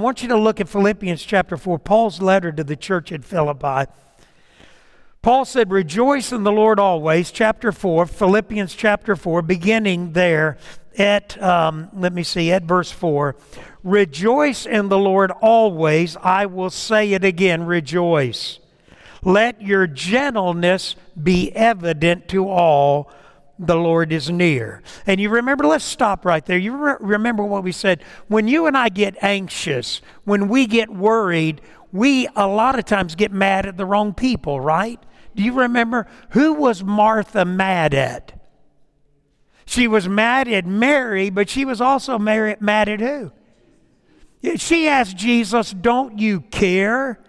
I want you to look at Philippians chapter 4, Paul's letter to the church at Philippi. Paul said, Rejoice in the Lord always, chapter 4, Philippians chapter 4, beginning there at, um, let me see, at verse 4. Rejoice in the Lord always. I will say it again, rejoice. Let your gentleness be evident to all the Lord is near. And you remember, let's stop right there. You re- remember what we said. When you and I get anxious, when we get worried, we a lot of times get mad at the wrong people, right? Do you remember who was Martha mad at? She was mad at Mary, but she was also mad at who? She asked Jesus, Don't you care?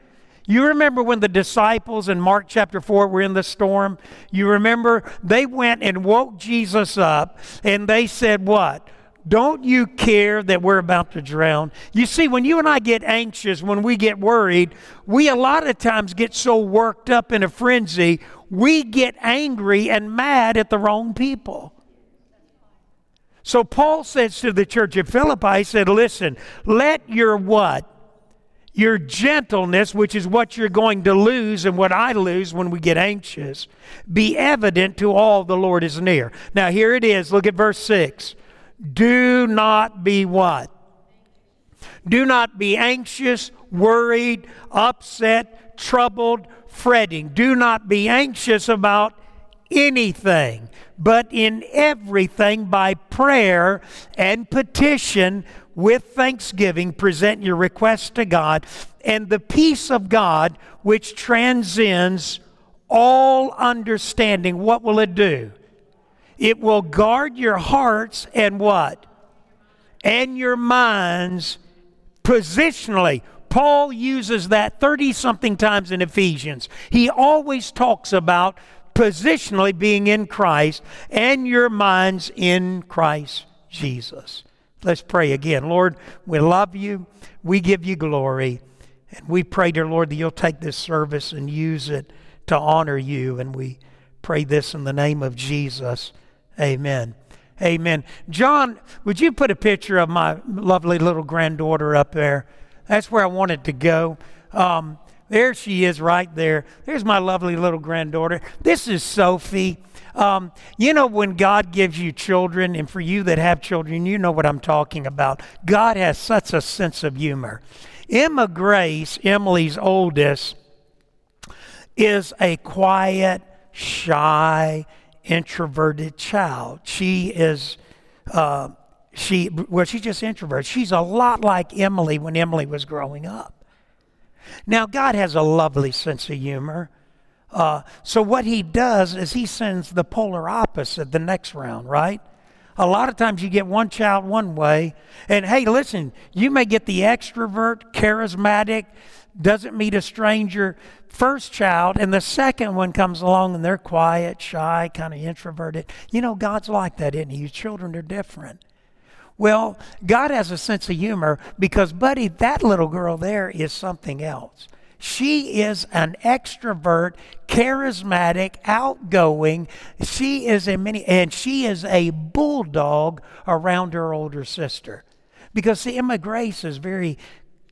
You remember when the disciples in Mark chapter 4 were in the storm? You remember they went and woke Jesus up and they said, What? Don't you care that we're about to drown? You see, when you and I get anxious, when we get worried, we a lot of times get so worked up in a frenzy, we get angry and mad at the wrong people. So Paul says to the church at Philippi, he said, Listen, let your what? Your gentleness, which is what you're going to lose and what I lose when we get anxious, be evident to all the Lord is near. Now, here it is. Look at verse 6. Do not be what? Do not be anxious, worried, upset, troubled, fretting. Do not be anxious about anything, but in everything by prayer and petition with thanksgiving present your requests to God, and the peace of God, which transcends all understanding, what will it do? It will guard your hearts and what? And your minds positionally. Paul uses that 30 something times in Ephesians. He always talks about positionally being in Christ and your minds in Christ Jesus. Let's pray again. Lord, we love you. We give you glory. And we pray, dear Lord, that you'll take this service and use it to honor you. And we pray this in the name of Jesus. Amen. Amen. John, would you put a picture of my lovely little granddaughter up there? That's where I wanted to go. Um, there she is right there. There's my lovely little granddaughter. This is Sophie. Um, you know, when God gives you children, and for you that have children, you know what I'm talking about. God has such a sense of humor. Emma Grace, Emily's oldest, is a quiet, shy, introverted child. She is, uh, she well, she's just introverted. She's a lot like Emily when Emily was growing up. Now, God has a lovely sense of humor. Uh, so what he does is he sends the polar opposite the next round, right? A lot of times you get one child one way, and hey, listen, you may get the extrovert, charismatic, doesn't meet a stranger first child, and the second one comes along and they're quiet, shy, kind of introverted. You know, God's like that, isn't He? Your children are different. Well, God has a sense of humor because, buddy, that little girl there is something else. She is an extrovert, charismatic, outgoing. She is a many, and she is a bulldog around her older sister. Because see, Emma Grace is very,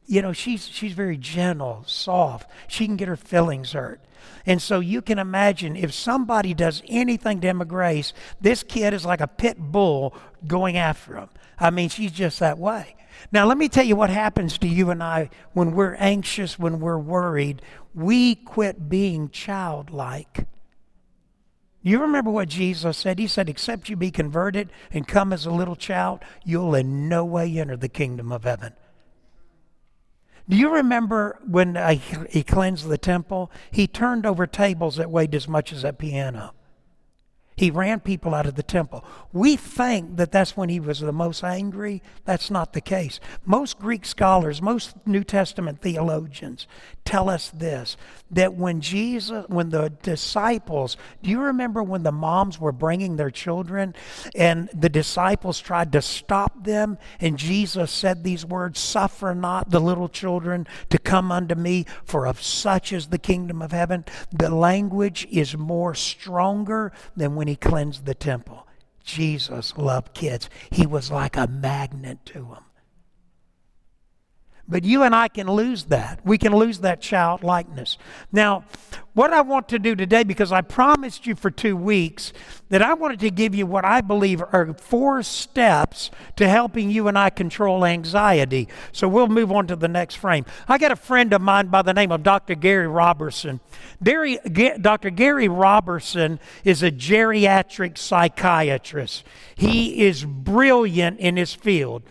you know, she's she's very gentle, soft. She can get her feelings hurt. And so you can imagine if somebody does anything to Emma Grace, this kid is like a pit bull going after him. I mean, she's just that way. Now, let me tell you what happens to you and I when we're anxious, when we're worried. We quit being childlike. You remember what Jesus said? He said, Except you be converted and come as a little child, you'll in no way enter the kingdom of heaven. Do you remember when uh, he cleansed the temple? He turned over tables that weighed as much as a piano. He ran people out of the temple. We think that that's when he was the most angry. That's not the case. Most Greek scholars, most New Testament theologians tell us this that when Jesus, when the disciples, do you remember when the moms were bringing their children and the disciples tried to stop them and Jesus said these words, Suffer not the little children to come unto me, for of such is the kingdom of heaven. The language is more stronger than when he cleansed the temple. Jesus loved kids. He was like a magnet to them. But you and I can lose that. We can lose that childlikeness. Now, what I want to do today, because I promised you for two weeks that I wanted to give you what I believe are four steps to helping you and I control anxiety. So we'll move on to the next frame. I got a friend of mine by the name of Dr. Gary Robertson. Dr. Gary Robertson is a geriatric psychiatrist. He is brilliant in his field.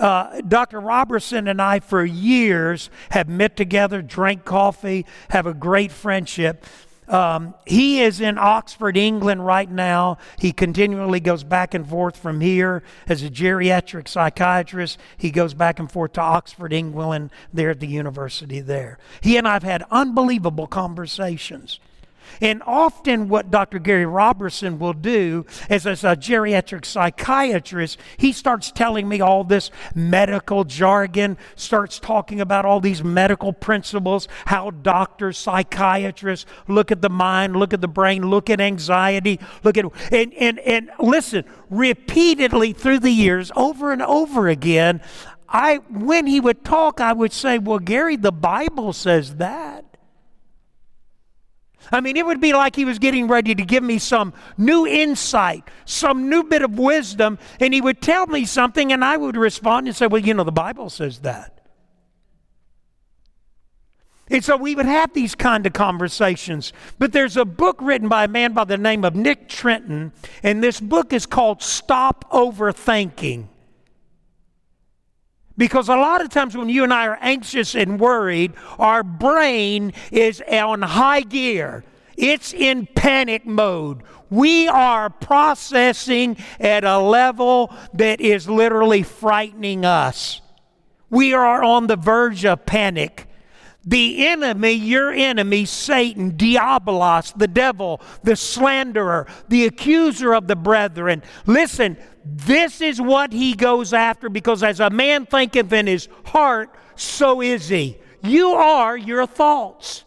Uh, Dr. Robertson and I, for years, have met together, drank coffee, have a great friendship. Um, he is in Oxford, England right now. He continually goes back and forth from here as a geriatric psychiatrist. He goes back and forth to Oxford, England, there at the university there. He and I have had unbelievable conversations. And often, what Dr. Gary Robertson will do is, as a geriatric psychiatrist, he starts telling me all this medical jargon, starts talking about all these medical principles, how doctors, psychiatrists look at the mind, look at the brain, look at anxiety, look at. And, and, and listen, repeatedly through the years, over and over again, I, when he would talk, I would say, Well, Gary, the Bible says that. I mean, it would be like he was getting ready to give me some new insight, some new bit of wisdom, and he would tell me something, and I would respond and say, Well, you know, the Bible says that. And so we would have these kind of conversations. But there's a book written by a man by the name of Nick Trenton, and this book is called Stop Overthinking. Because a lot of times when you and I are anxious and worried, our brain is on high gear. It's in panic mode. We are processing at a level that is literally frightening us. We are on the verge of panic. The enemy, your enemy, Satan, Diabolos, the devil, the slanderer, the accuser of the brethren. Listen, this is what he goes after because as a man thinketh in his heart, so is he. You are your thoughts.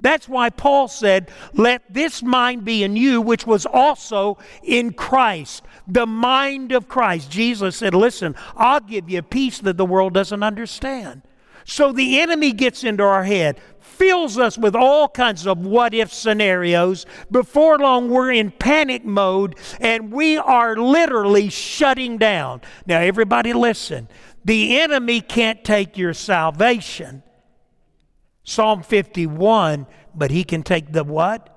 That's why Paul said, Let this mind be in you, which was also in Christ. The mind of Christ. Jesus said, Listen, I'll give you peace that the world doesn't understand. So the enemy gets into our head, fills us with all kinds of what if scenarios. Before long, we're in panic mode and we are literally shutting down. Now, everybody, listen. The enemy can't take your salvation. Psalm 51, but he can take the what?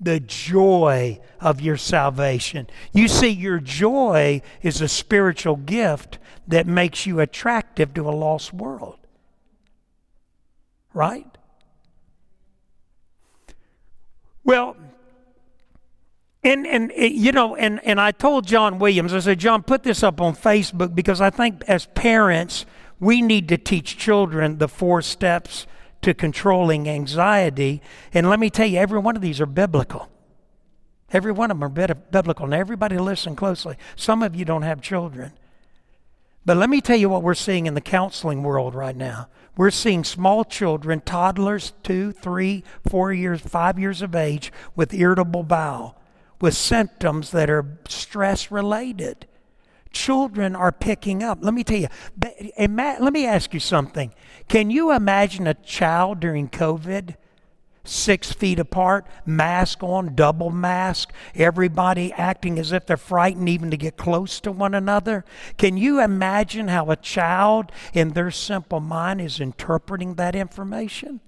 The joy of your salvation. You see, your joy is a spiritual gift that makes you attractive to a lost world right? Well, and, and eh, you know, and, and I told John Williams, I said, John, put this up on Facebook because I think as parents, we need to teach children the four steps to controlling anxiety. And let me tell you, every one of these are biblical. Every one of them are biblical. Now, everybody listen closely. Some of you don't have children. But let me tell you what we're seeing in the counseling world right now. We're seeing small children, toddlers, two, three, four years, five years of age, with irritable bowel, with symptoms that are stress related. Children are picking up. Let me tell you, let me ask you something. Can you imagine a child during COVID six feet apart, mask on, double mask, everybody acting as if they're frightened even to get close to one another. Can you imagine how a child in their simple mind is interpreting that information?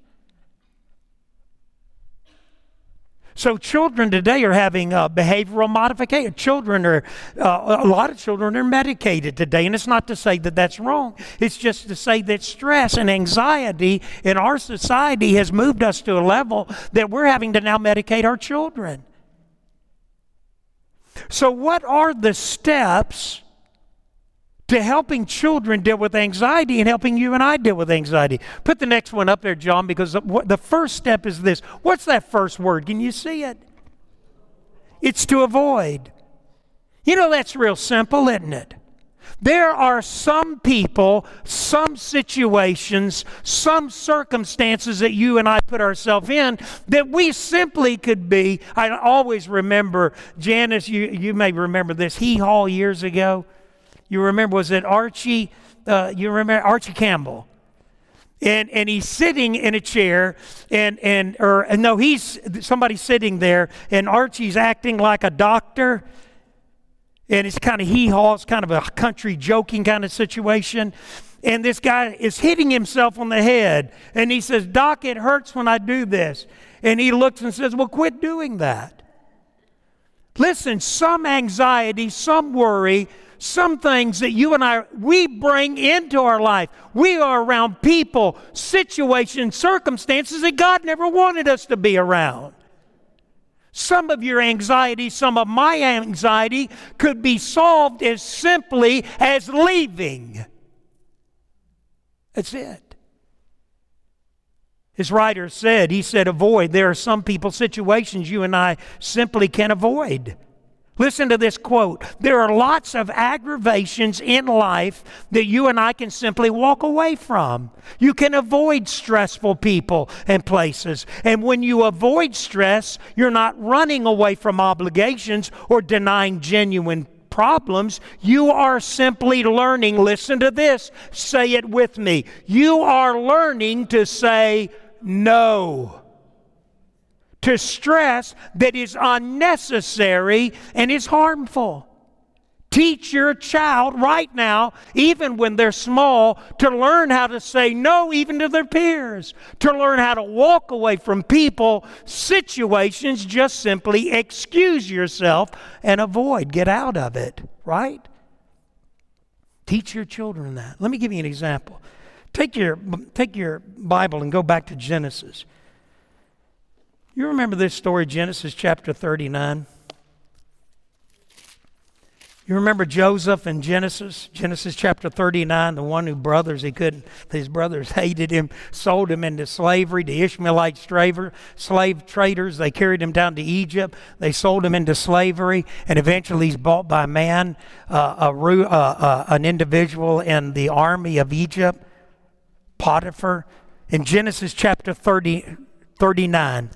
So children today are having uh, behavioral modification. Children are, uh, a lot of children are medicated today. And it's not to say that that's wrong. It's just to say that stress and anxiety in our society has moved us to a level that we're having to now medicate our children. So what are the steps to helping children deal with anxiety and helping you and I deal with anxiety. Put the next one up there, John, because the first step is this. What's that first word? Can you see it? It's to avoid. You know, that's real simple, isn't it? There are some people, some situations, some circumstances that you and I put ourselves in that we simply could be. I always remember, Janice, you, you may remember this, Hee Haw years ago. You remember, was it Archie? Uh, you remember Archie Campbell? and and he's sitting in a chair and and or no he's somebody sitting there and archie's acting like a doctor and it's kind of hee haw it's kind of a country joking kind of situation and this guy is hitting himself on the head and he says doc it hurts when i do this and he looks and says well quit doing that listen some anxiety some worry some things that you and I we bring into our life. We are around people, situations, circumstances that God never wanted us to be around. Some of your anxiety, some of my anxiety could be solved as simply as leaving. That's it. His writer said, he said, avoid. There are some people, situations you and I simply can avoid. Listen to this quote. There are lots of aggravations in life that you and I can simply walk away from. You can avoid stressful people and places. And when you avoid stress, you're not running away from obligations or denying genuine problems. You are simply learning. Listen to this. Say it with me. You are learning to say no to stress that is unnecessary and is harmful. Teach your child right now, even when they're small, to learn how to say no, even to their peers, to learn how to walk away from people, situations, just simply excuse yourself and avoid, get out of it, right? Teach your children that. Let me give you an example. Take your, take your Bible and go back to Genesis. You remember this story, Genesis chapter 39? You remember Joseph in Genesis, Genesis chapter 39, the one who brothers, he couldn't, his brothers hated him, sold him into slavery to Ishmaelite slave traders. They carried him down to Egypt. They sold him into slavery, and eventually he's bought by man, uh, a, uh, uh, an individual in the army of Egypt, Potiphar. In Genesis chapter 30, 39,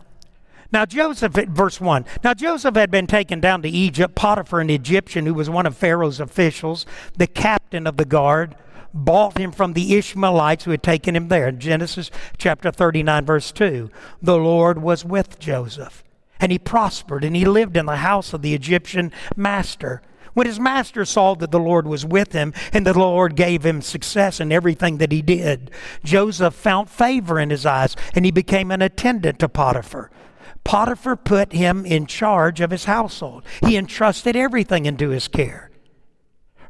now Joseph, verse 1. Now Joseph had been taken down to Egypt. Potiphar, an Egyptian who was one of Pharaoh's officials, the captain of the guard, bought him from the Ishmaelites who had taken him there. In Genesis chapter 39, verse 2. The Lord was with Joseph, and he prospered, and he lived in the house of the Egyptian master. When his master saw that the Lord was with him and the Lord gave him success in everything that he did, Joseph found favor in his eyes and he became an attendant to Potiphar. Potiphar put him in charge of his household. He entrusted everything into his care.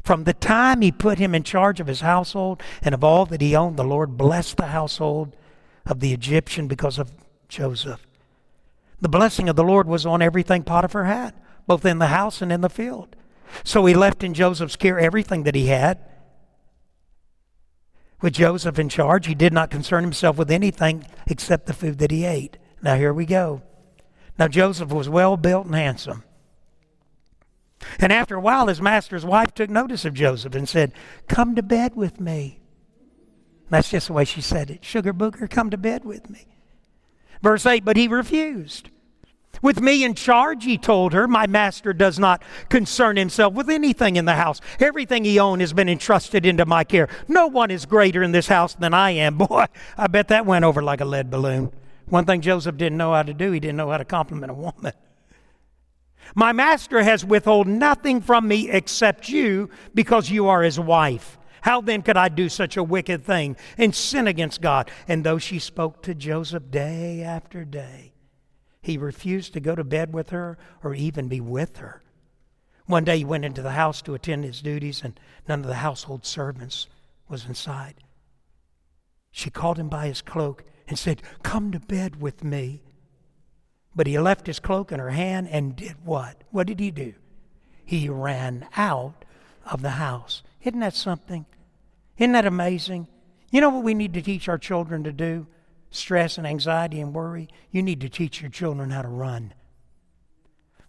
From the time he put him in charge of his household and of all that he owned, the Lord blessed the household of the Egyptian because of Joseph. The blessing of the Lord was on everything Potiphar had, both in the house and in the field. So he left in Joseph's care everything that he had. With Joseph in charge, he did not concern himself with anything except the food that he ate. Now, here we go. Now, Joseph was well built and handsome. And after a while, his master's wife took notice of Joseph and said, Come to bed with me. That's just the way she said it. Sugar booger, come to bed with me. Verse 8, but he refused. With me in charge, he told her, my master does not concern himself with anything in the house. Everything he owns has been entrusted into my care. No one is greater in this house than I am. Boy, I bet that went over like a lead balloon. One thing Joseph didn't know how to do, he didn't know how to compliment a woman. My master has withheld nothing from me except you because you are his wife. How then could I do such a wicked thing and sin against God? And though she spoke to Joseph day after day, he refused to go to bed with her or even be with her. One day he went into the house to attend his duties, and none of the household servants was inside. She called him by his cloak and said, Come to bed with me. But he left his cloak in her hand and did what? What did he do? He ran out of the house. Isn't that something? Isn't that amazing? You know what we need to teach our children to do? Stress and anxiety and worry. You need to teach your children how to run.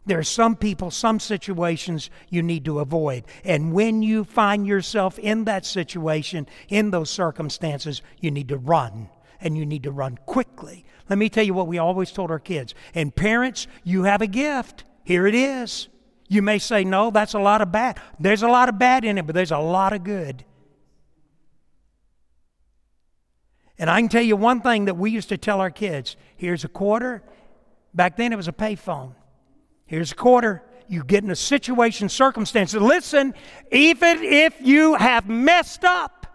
There are some people, some situations you need to avoid. And when you find yourself in that situation, in those circumstances, you need to run and you need to run quickly. Let me tell you what we always told our kids. And parents, you have a gift. Here it is. You may say, no, that's a lot of bad. There's a lot of bad in it, but there's a lot of good. And I can tell you one thing that we used to tell our kids here's a quarter. Back then it was a payphone. Here's a quarter. You get in a situation, circumstance. Listen, even if you have messed up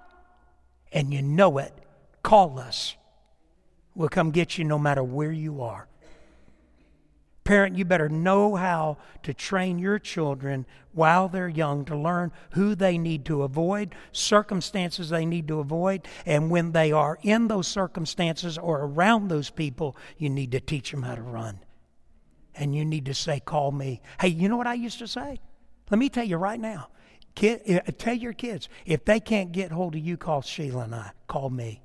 and you know it, call us. We'll come get you no matter where you are. Parent, you better know how to train your children while they're young to learn who they need to avoid, circumstances they need to avoid, and when they are in those circumstances or around those people, you need to teach them how to run. And you need to say, Call me. Hey, you know what I used to say? Let me tell you right now. Kid, uh, tell your kids, if they can't get hold of you, call Sheila and I. Call me.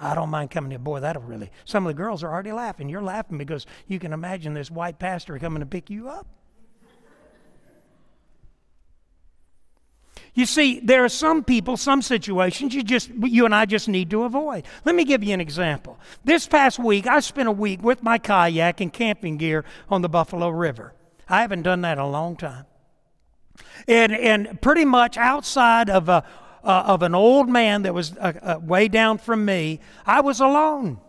I don't mind coming here. Boy, that'll really. Some of the girls are already laughing. You're laughing because you can imagine this white pastor coming to pick you up. You see, there are some people, some situations you just you and I just need to avoid. Let me give you an example. This past week, I spent a week with my kayak and camping gear on the Buffalo River. I haven't done that in a long time. And and pretty much outside of a uh, of an old man that was uh, uh, way down from me, I was alone.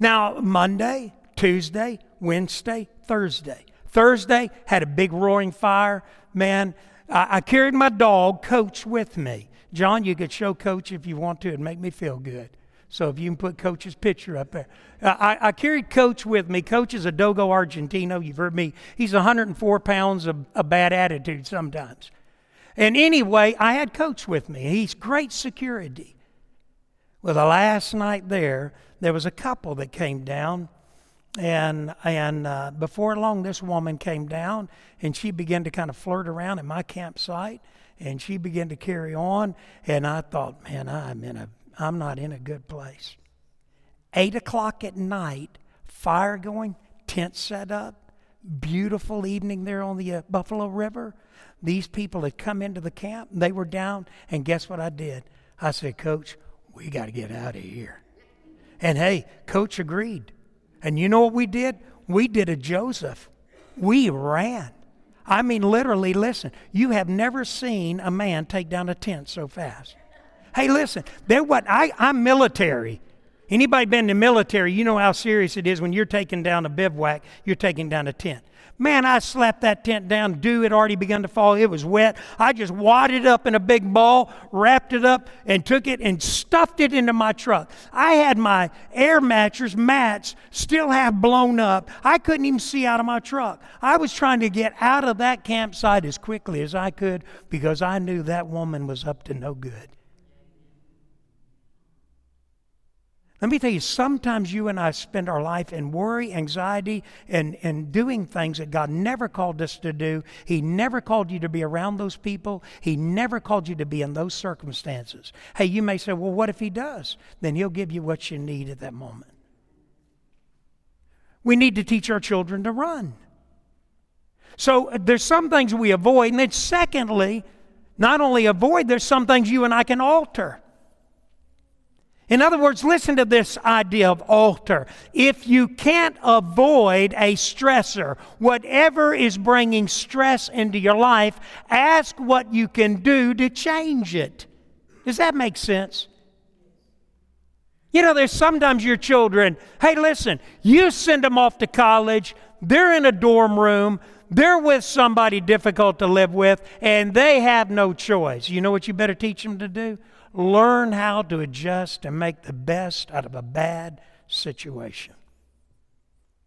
Now, Monday, Tuesday, Wednesday, Thursday. Thursday, had a big roaring fire. Man, I, I carried my dog, Coach, with me. John, you could show Coach if you want to. It'd make me feel good. So if you can put Coach's picture up there. Uh, I, I, carried Coach with me. Coach is a Dogo Argentino. You've heard me. He's 104 pounds of a bad attitude sometimes. And anyway, I had Coach with me. He's great security. Well, the last night there, there was a couple that came down. And, and uh, before long, this woman came down and she began to kind of flirt around at my campsite. And she began to carry on. And I thought, man, I'm, in a, I'm not in a good place. Eight o'clock at night, fire going, tent set up, beautiful evening there on the uh, Buffalo River. These people had come into the camp, they were down, and guess what I did? I said, Coach, we got to get out of here. And hey, Coach agreed. And you know what we did? We did a Joseph. We ran. I mean, literally, listen, you have never seen a man take down a tent so fast. Hey, listen, they're what I, I'm military. Anybody been in the military, you know how serious it is when you're taking down a bivouac, you're taking down a tent. Man, I slapped that tent down. Dew had already begun to fall. It was wet. I just wadded up in a big ball, wrapped it up, and took it and stuffed it into my truck. I had my air mattress mats still half blown up. I couldn't even see out of my truck. I was trying to get out of that campsite as quickly as I could because I knew that woman was up to no good. Let me tell you, sometimes you and I spend our life in worry, anxiety, and, and doing things that God never called us to do. He never called you to be around those people. He never called you to be in those circumstances. Hey, you may say, well, what if He does? Then He'll give you what you need at that moment. We need to teach our children to run. So uh, there's some things we avoid. And then, secondly, not only avoid, there's some things you and I can alter. In other words, listen to this idea of alter. If you can't avoid a stressor, whatever is bringing stress into your life, ask what you can do to change it. Does that make sense? You know, there's sometimes your children, hey, listen, you send them off to college, they're in a dorm room, they're with somebody difficult to live with, and they have no choice. You know what you better teach them to do? Learn how to adjust and make the best out of a bad situation.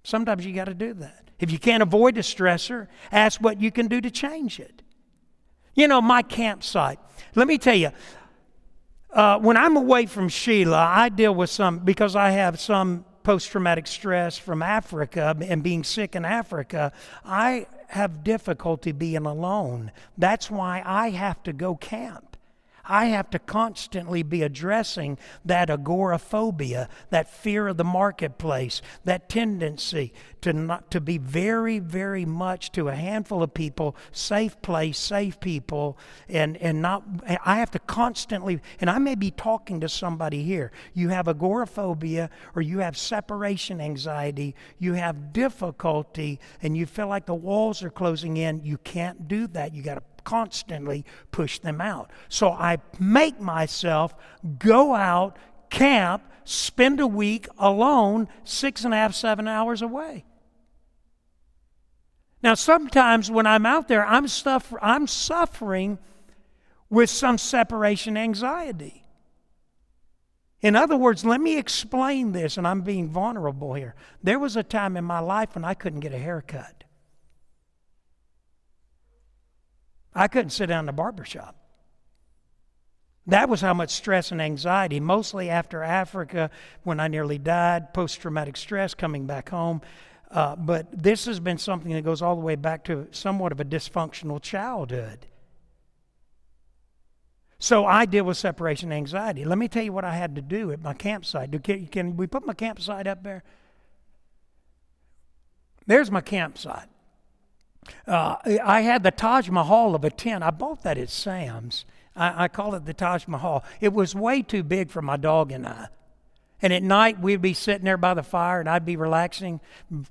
Sometimes you got to do that. If you can't avoid a stressor, ask what you can do to change it. You know, my campsite, let me tell you, uh, when I'm away from Sheila, I deal with some, because I have some post traumatic stress from Africa and being sick in Africa, I have difficulty being alone. That's why I have to go camp. I have to constantly be addressing that agoraphobia, that fear of the marketplace, that tendency to not to be very, very much to a handful of people, safe place, safe people, and, and not I have to constantly and I may be talking to somebody here. You have agoraphobia or you have separation anxiety, you have difficulty, and you feel like the walls are closing in. You can't do that. You got to constantly push them out. So I make myself go out, camp, spend a week alone, six and a half, seven hours away. Now, sometimes when I'm out there, I'm, suffer- I'm suffering with some separation anxiety. In other words, let me explain this, and I'm being vulnerable here. There was a time in my life when I couldn't get a haircut. I couldn't sit down in the barber shop. That was how much stress and anxiety, mostly after Africa when I nearly died, post traumatic stress coming back home. Uh, but this has been something that goes all the way back to somewhat of a dysfunctional childhood. So I deal with separation anxiety. Let me tell you what I had to do at my campsite. Can, can we put my campsite up there? There's my campsite. Uh, I had the Taj Mahal of a tent. I bought that at Sam's. I, I call it the Taj Mahal. It was way too big for my dog and I. And at night, we'd be sitting there by the fire, and I'd be relaxing,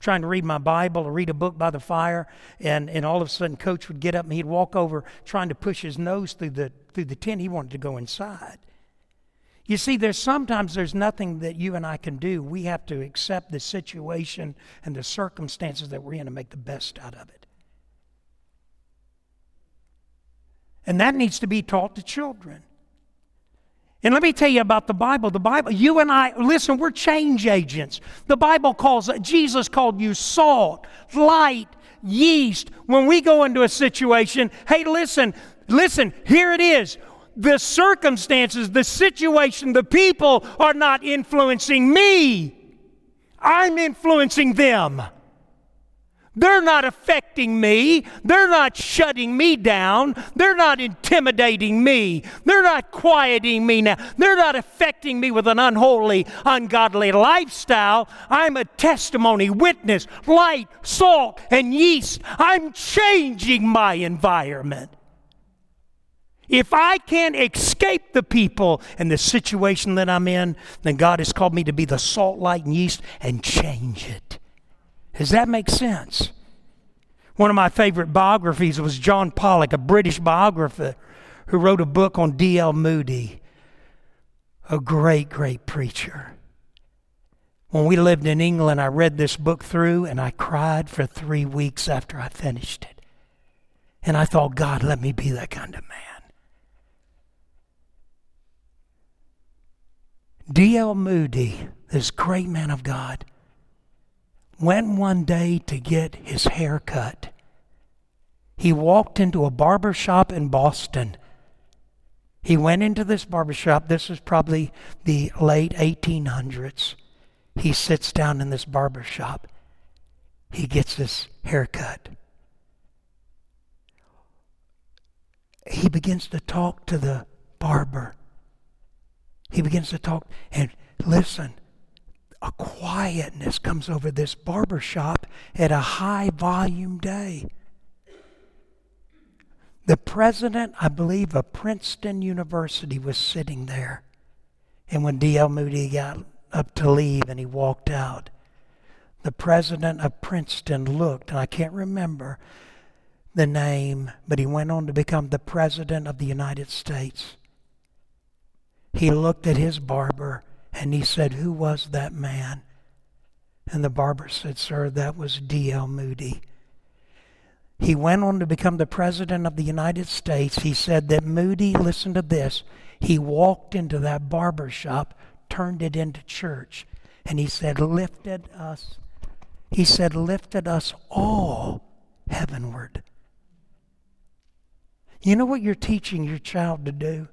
trying to read my Bible or read a book by the fire. And, and all of a sudden, Coach would get up and he'd walk over, trying to push his nose through the, through the tent. He wanted to go inside. You see, there's sometimes there's nothing that you and I can do. We have to accept the situation and the circumstances that we're in and make the best out of it. And that needs to be taught to children. And let me tell you about the Bible. The Bible, you and I, listen, we're change agents. The Bible calls, Jesus called you salt, light, yeast. When we go into a situation, hey, listen, listen, here it is. The circumstances, the situation, the people are not influencing me. I'm influencing them. They're not affecting me. They're not shutting me down. They're not intimidating me. They're not quieting me now. They're not affecting me with an unholy, ungodly lifestyle. I'm a testimony, witness, light, salt, and yeast. I'm changing my environment. If I can't escape the people and the situation that I'm in, then God has called me to be the salt, light, and yeast and change it. Does that make sense? One of my favorite biographies was John Pollock, a British biographer who wrote a book on D.L. Moody, a great, great preacher. When we lived in England, I read this book through and I cried for three weeks after I finished it. And I thought, God, let me be that kind of man. D.L. Moody, this great man of God, went one day to get his hair cut. He walked into a barber shop in Boston. He went into this barber shop. This is probably the late 1800s. He sits down in this barber shop. He gets his haircut. He begins to talk to the barber. He begins to talk and listen a quietness comes over this barber shop at a high volume day. The president, I believe, of Princeton University was sitting there. And when D.L. Moody got up to leave and he walked out, the president of Princeton looked, and I can't remember the name, but he went on to become the president of the United States. He looked at his barber and he said, Who was that man? And the barber said, Sir, that was D.L. Moody. He went on to become the President of the United States. He said that Moody, listen to this, he walked into that barber shop, turned it into church, and he said, lifted us, he said, lifted us all heavenward. You know what you're teaching your child to do?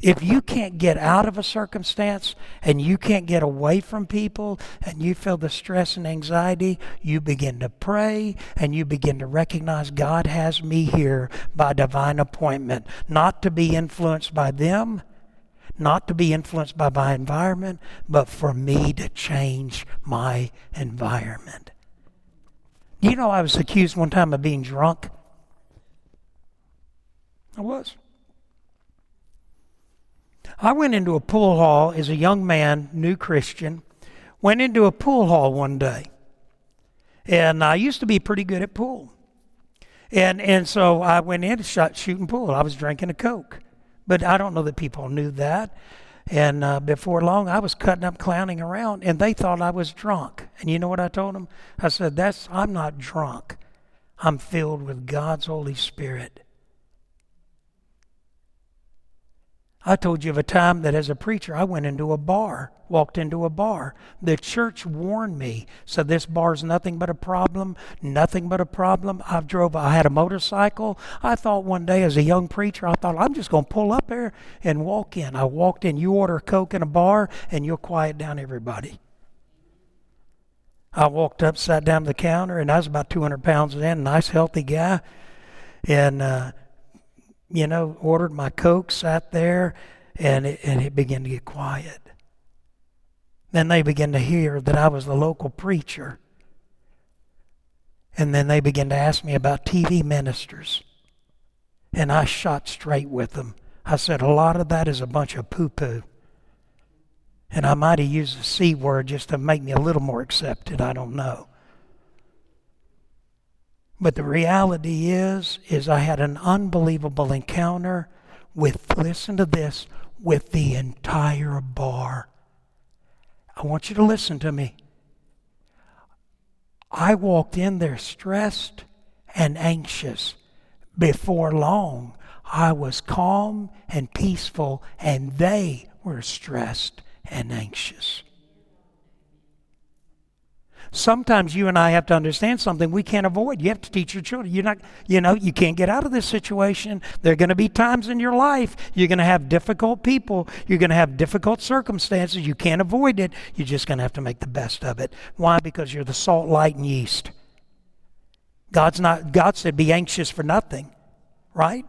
If you can't get out of a circumstance and you can't get away from people and you feel the stress and anxiety, you begin to pray and you begin to recognize God has me here by divine appointment, not to be influenced by them, not to be influenced by my environment, but for me to change my environment. You know, I was accused one time of being drunk. I was. I went into a pool hall as a young man, new Christian, went into a pool hall one day. And I used to be pretty good at pool. And, and so I went in and shot shooting pool. I was drinking a Coke. But I don't know that people knew that. And uh, before long, I was cutting up, clowning around, and they thought I was drunk. And you know what I told them? I said, "That's I'm not drunk. I'm filled with God's Holy Spirit." I told you of a time that as a preacher, I went into a bar, walked into a bar. The church warned me, said this bar's nothing but a problem, nothing but a problem. I drove, I had a motorcycle. I thought one day as a young preacher, I thought, I'm just going to pull up there and walk in. I walked in, you order a Coke in a bar, and you'll quiet down everybody. I walked up, sat down at the counter, and I was about 200 pounds in, nice, healthy guy. And, uh, you know, ordered my Coke, sat there, and it, and it began to get quiet. Then they began to hear that I was the local preacher. And then they began to ask me about TV ministers. And I shot straight with them. I said, a lot of that is a bunch of poo poo. And I might have used the C word just to make me a little more accepted. I don't know. But the reality is, is I had an unbelievable encounter with, listen to this, with the entire bar. I want you to listen to me. I walked in there stressed and anxious. Before long, I was calm and peaceful, and they were stressed and anxious. Sometimes you and I have to understand something we can't avoid. You have to teach your children. You're not, you know, you can't get out of this situation. There are going to be times in your life you're going to have difficult people. You're going to have difficult circumstances. You can't avoid it. You're just going to have to make the best of it. Why? Because you're the salt, light, and yeast. God's not. God said, "Be anxious for nothing," right?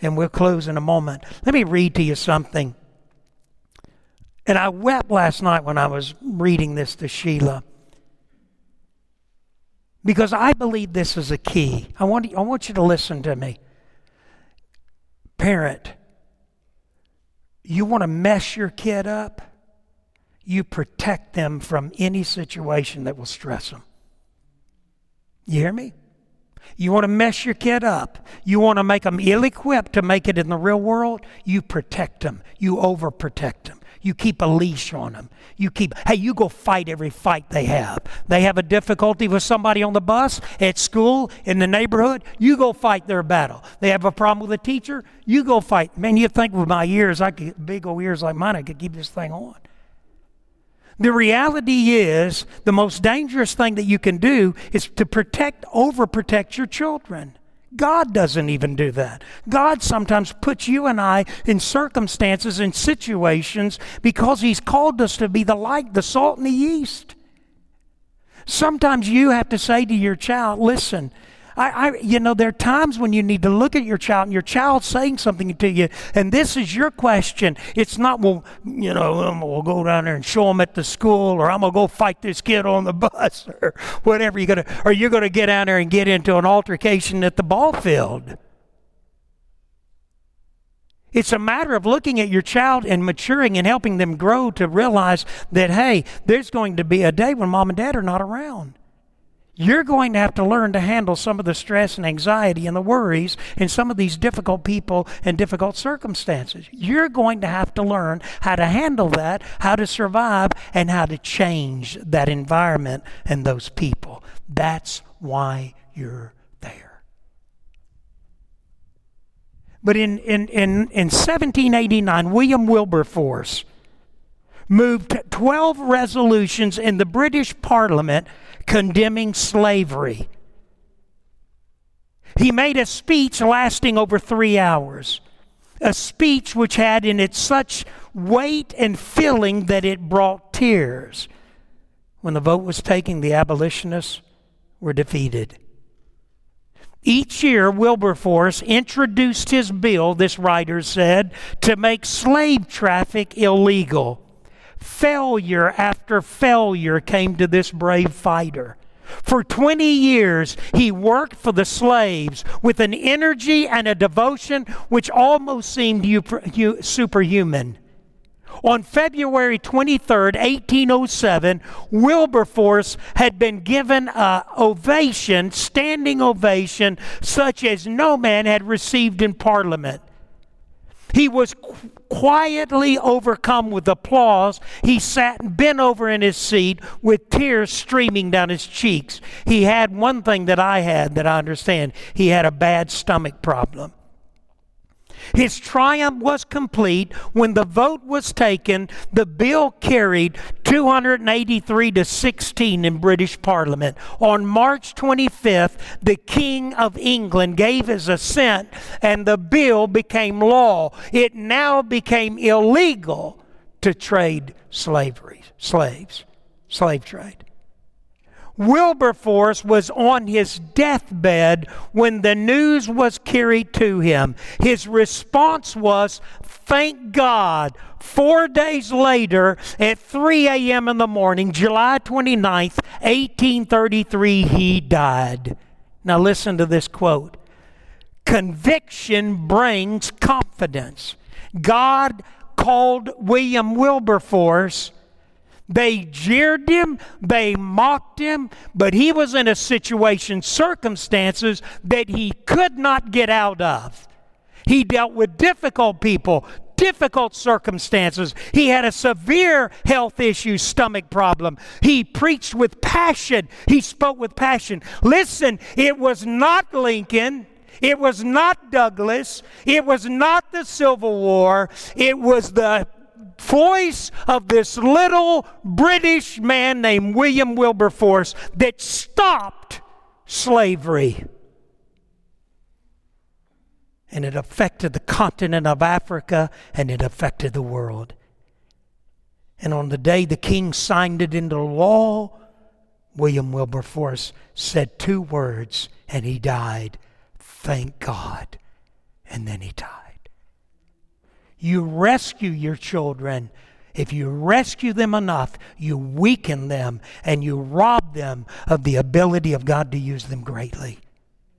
And we'll close in a moment. Let me read to you something and I wept last night when I was reading this to Sheila. Because I believe this is a key. I want, I want you to listen to me. Parent, you want to mess your kid up? You protect them from any situation that will stress them. You hear me? You want to mess your kid up. You want to make them ill equipped to make it in the real world. You protect them. You overprotect them. You keep a leash on them. You keep, hey, you go fight every fight they have. They have a difficulty with somebody on the bus, at school, in the neighborhood. You go fight their battle. They have a problem with a teacher. You go fight. Man, you think with my ears, I could, big old ears like mine, I could keep this thing on. The reality is, the most dangerous thing that you can do is to protect, overprotect your children. God doesn't even do that. God sometimes puts you and I in circumstances and situations because He's called us to be the light, the salt, and the yeast. Sometimes you have to say to your child, listen, I, I, you know, there are times when you need to look at your child and your child's saying something to you, and this is your question. It's not, well, you know, to go down there and show them at the school, or I'm going to go fight this kid on the bus, or whatever you're to, or you're going to get down there and get into an altercation at the ball field. It's a matter of looking at your child and maturing and helping them grow to realize that, hey, there's going to be a day when mom and dad are not around. You're going to have to learn to handle some of the stress and anxiety and the worries and some of these difficult people and difficult circumstances. You're going to have to learn how to handle that, how to survive, and how to change that environment and those people. That's why you're there. But in, in, in, in 1789, William Wilberforce moved 12 resolutions in the British Parliament condemning slavery. He made a speech lasting over three hours, a speech which had in it such weight and feeling that it brought tears. When the vote was taken, the abolitionists were defeated. Each year, Wilberforce introduced his bill, this writer said, to make slave traffic illegal. Failure after failure came to this brave fighter. For 20 years, he worked for the slaves with an energy and a devotion which almost seemed superhuman. On February 23rd, 1807, Wilberforce had been given an ovation, standing ovation, such as no man had received in Parliament. He was qu- quietly overcome with applause. He sat and bent over in his seat with tears streaming down his cheeks. He had one thing that I had that I understand he had a bad stomach problem. His triumph was complete when the vote was taken. The bill carried 283 to 16 in British Parliament. On March 25th, the King of England gave his assent and the bill became law. It now became illegal to trade slavery, slaves, slave trade. Wilberforce was on his deathbed when the news was carried to him. His response was, Thank God. Four days later, at 3 a.m. in the morning, July 29th, 1833, he died. Now, listen to this quote Conviction brings confidence. God called William Wilberforce they jeered him, they mocked him, but he was in a situation, circumstances that he could not get out of. He dealt with difficult people, difficult circumstances. He had a severe health issue, stomach problem. He preached with passion, he spoke with passion. Listen, it was not Lincoln. It was not Douglas. It was not the Civil War. It was the voice of this little British man named William Wilberforce that stopped slavery. And it affected the continent of Africa and it affected the world. And on the day the king signed it into law, William Wilberforce said two words and he died. Thank God. And then he died. You rescue your children. If you rescue them enough, you weaken them and you rob them of the ability of God to use them greatly.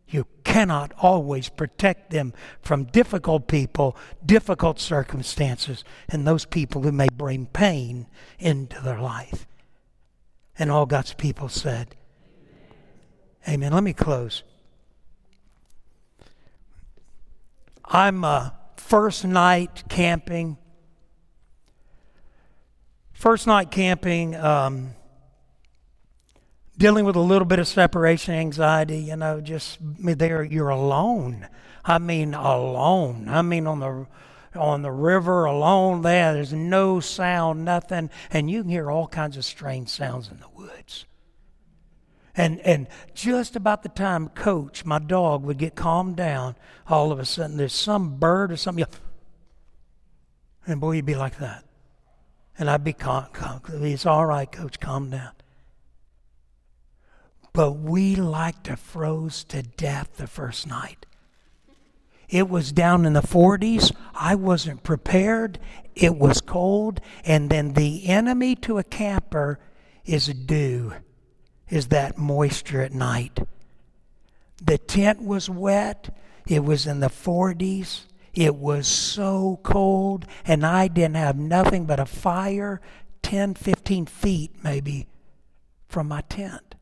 You cannot always protect them from difficult people, difficult circumstances, and those people who may bring pain into their life. And all God's people said, Amen. Let me close. I'm. Uh, first night camping. First night camping, um, dealing with a little bit of separation anxiety, you know, just there, you're alone. I mean, alone. I mean, on the on the river alone there there's no sound nothing and you can hear all kinds of strange sounds in the woods and, and just about the time Coach, my dog, would get calmed down, all of a sudden there's some bird or something. And boy, he'd be like that. And I'd be calm, calm. It's all right, Coach, calm down. But we like to froze to death the first night. It was down in the 40s. I wasn't prepared. It was cold. And then the enemy to a camper is dew is that moisture at night. The tent was wet. It was in the 40s. It was so cold, and I didn't have nothing but a fire 10, 15 feet maybe from my tent.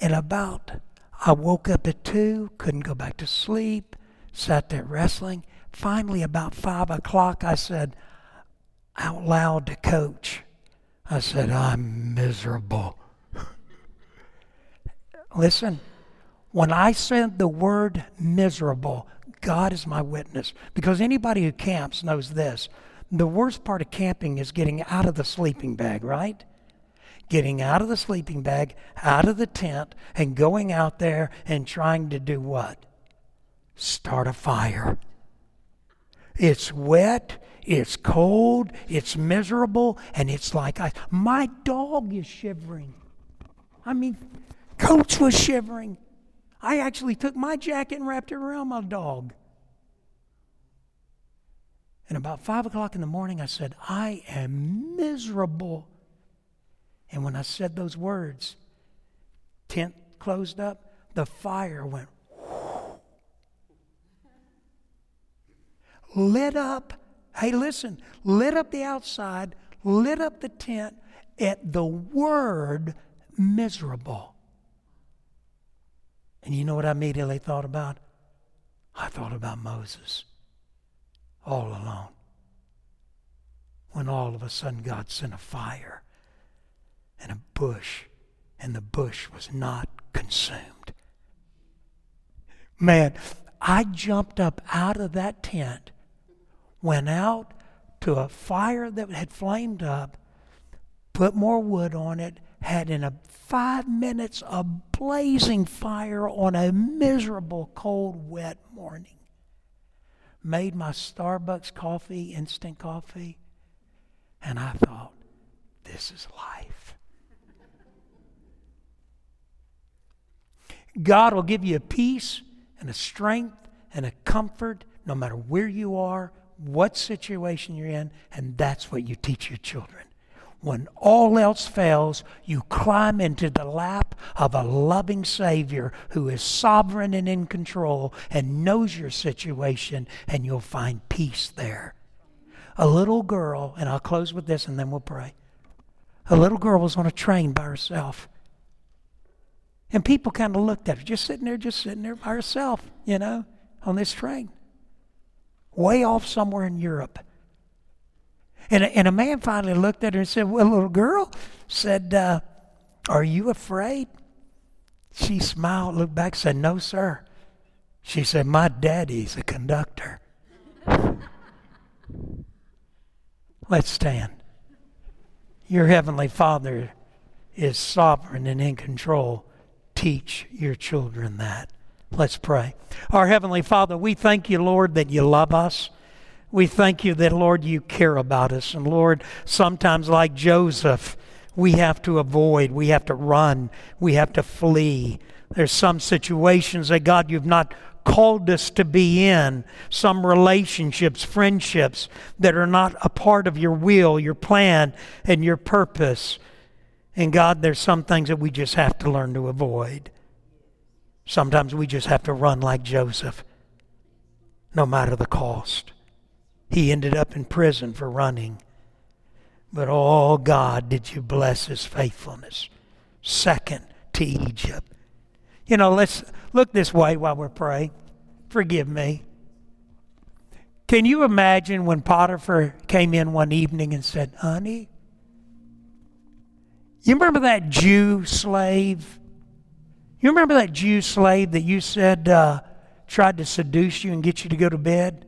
And about, I woke up at 2, couldn't go back to sleep, sat there wrestling. Finally, about 5 o'clock, I said out loud to coach, I said, I'm miserable. Listen, when I said the word miserable, God is my witness. Because anybody who camps knows this. The worst part of camping is getting out of the sleeping bag, right? Getting out of the sleeping bag, out of the tent, and going out there and trying to do what? Start a fire. It's wet, it's cold, it's miserable, and it's like I, my dog is shivering. I mean, Coach was shivering. I actually took my jacket and wrapped it around my dog. And about five o'clock in the morning, I said, I am miserable. And when I said those words, tent closed up, the fire went lit up Hey, listen, lit up the outside, lit up the tent at the word miserable. And you know what I immediately thought about? I thought about Moses all alone. When all of a sudden God sent a fire and a bush, and the bush was not consumed. Man, I jumped up out of that tent, went out to a fire that had flamed up, put more wood on it, had in a five minutes a blazing fire on a miserable, cold, wet morning. Made my Starbucks coffee, instant coffee, and I thought, this is life. God will give you a peace and a strength and a comfort no matter where you are, what situation you're in, and that's what you teach your children. When all else fails, you climb into the lap of a loving Savior who is sovereign and in control and knows your situation, and you'll find peace there. A little girl, and I'll close with this and then we'll pray. A little girl was on a train by herself. And people kind of looked at her, just sitting there, just sitting there by herself, you know, on this train, way off somewhere in Europe. And a, and a man finally looked at her and said, Well, little girl, said, uh, Are you afraid? She smiled, looked back, said, No, sir. She said, My daddy's a conductor. Let's stand. Your Heavenly Father is sovereign and in control. Teach your children that. Let's pray. Our Heavenly Father, we thank you, Lord, that you love us. We thank you that, Lord, you care about us. And Lord, sometimes like Joseph, we have to avoid, we have to run, we have to flee. There's some situations that, God, you've not called us to be in, some relationships, friendships that are not a part of your will, your plan, and your purpose. And God, there's some things that we just have to learn to avoid. Sometimes we just have to run like Joseph, no matter the cost. He ended up in prison for running. But oh God, did you bless his faithfulness. Second to Egypt. You know, let's look this way while we're praying. Forgive me. Can you imagine when Potiphar came in one evening and said, Honey, you remember that Jew slave? You remember that Jew slave that you said uh, tried to seduce you and get you to go to bed?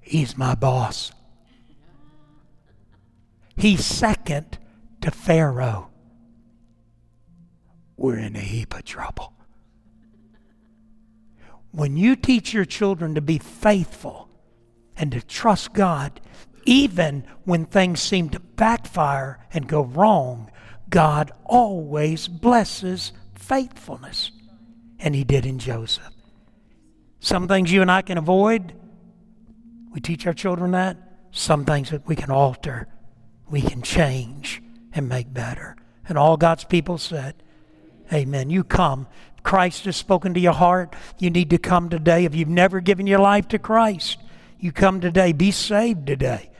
He's my boss. He's second to Pharaoh. We're in a heap of trouble. When you teach your children to be faithful and to trust God, even when things seem to backfire and go wrong, God always blesses faithfulness. And He did in Joseph. Some things you and I can avoid, we teach our children that. Some things that we can alter, we can change and make better. And all God's people said, Amen. You come. Christ has spoken to your heart. You need to come today. If you've never given your life to Christ, you come today. Be saved today.